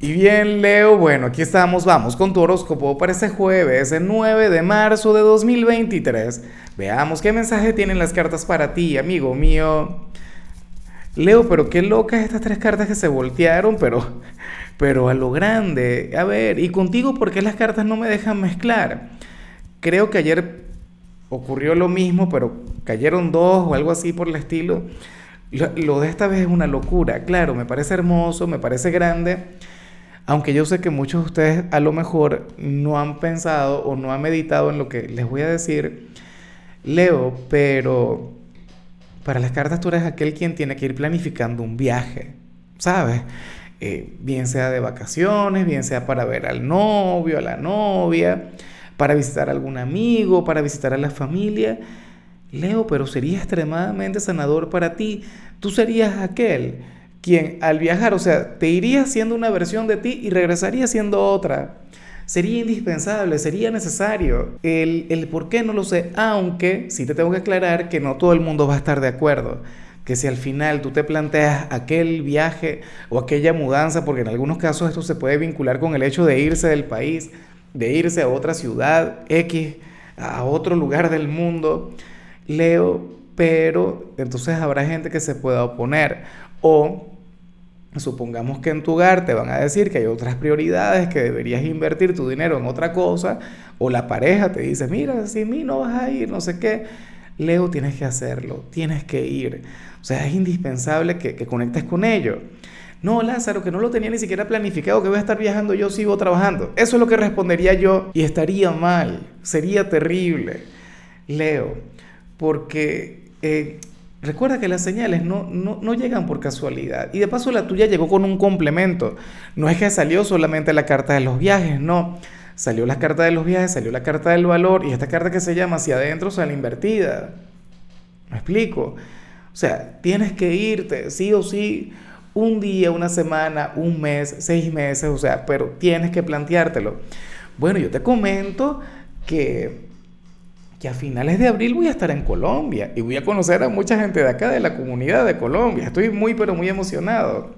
Y bien, Leo, bueno, aquí estamos, vamos con tu horóscopo para este jueves, el 9 de marzo de 2023. Veamos qué mensaje tienen las cartas para ti, amigo mío. Leo, pero qué locas estas tres cartas que se voltearon, pero, pero a lo grande. A ver, y contigo, ¿por qué las cartas no me dejan mezclar? Creo que ayer ocurrió lo mismo, pero cayeron dos o algo así por el estilo. Lo, lo de esta vez es una locura. Claro, me parece hermoso, me parece grande aunque yo sé que muchos de ustedes a lo mejor no han pensado o no han meditado en lo que les voy a decir, Leo, pero para las cartas tú eres aquel quien tiene que ir planificando un viaje, ¿sabes? Eh, bien sea de vacaciones, bien sea para ver al novio, a la novia, para visitar a algún amigo, para visitar a la familia. Leo, pero sería extremadamente sanador para ti. Tú serías aquel quien al viajar, o sea, te iría siendo una versión de ti y regresaría siendo otra. Sería indispensable, sería necesario. El, el por qué no lo sé, aunque sí te tengo que aclarar que no todo el mundo va a estar de acuerdo. Que si al final tú te planteas aquel viaje o aquella mudanza, porque en algunos casos esto se puede vincular con el hecho de irse del país, de irse a otra ciudad X, a otro lugar del mundo, Leo, pero entonces habrá gente que se pueda oponer. O supongamos que en tu hogar te van a decir que hay otras prioridades, que deberías invertir tu dinero en otra cosa, o la pareja te dice, mira, sin mí no vas a ir, no sé qué. Leo, tienes que hacerlo, tienes que ir. O sea, es indispensable que, conectes con ello. No, Lázaro, que no lo tenía ni siquiera planificado, que voy a estar viajando, yo sigo trabajando. Eso es lo que respondería yo y estaría mal, sería terrible. Leo, porque eh, Recuerda que las señales no, no, llegan por casualidad. Y de paso la tuya llegó con un complemento. No es que salió solamente la carta de los viajes, no. Salió la carta de los viajes, salió la carta del valor y esta carta que se llama hacia adentro sale invertida. ¿Me explico? O sea, tienes que irte, sí o sí, un día, una semana, un mes, seis meses, o sea, pero tienes que planteártelo. Bueno, yo te comento que que a finales de abril voy a estar en Colombia y voy a conocer a mucha gente de acá, de la comunidad de Colombia. Estoy muy, pero muy emocionado.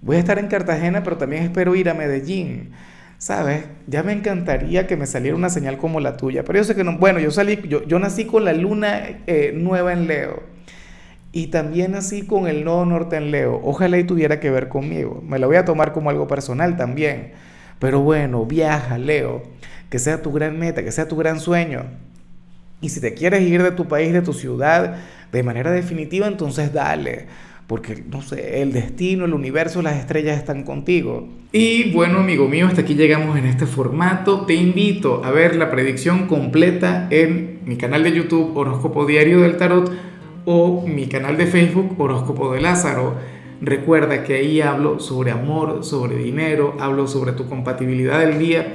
Voy a estar en Cartagena, pero también espero ir a Medellín. ¿Sabes? Ya me encantaría que me saliera una señal como la tuya, pero yo sé que no. Bueno, yo salí, yo, nací con la luna eh, nueva en Leo y también nací con el nodo norte en Leo. Ojalá y tuviera que ver conmigo. Me la voy a tomar como algo personal también. Pero bueno, viaja, Leo. Que sea tu gran meta, que sea tu gran sueño. Y si te quieres ir de tu país, de tu ciudad, de manera definitiva, entonces dale. Porque, no sé, el destino, el universo, las estrellas están contigo. Y bueno, amigo mío, hasta aquí llegamos en este formato. Te invito a ver la predicción completa en mi canal de YouTube Horóscopo Diario del Tarot o mi canal de Facebook Horóscopo de Lázaro. Recuerda que ahí hablo sobre amor, sobre dinero, hablo sobre tu compatibilidad del día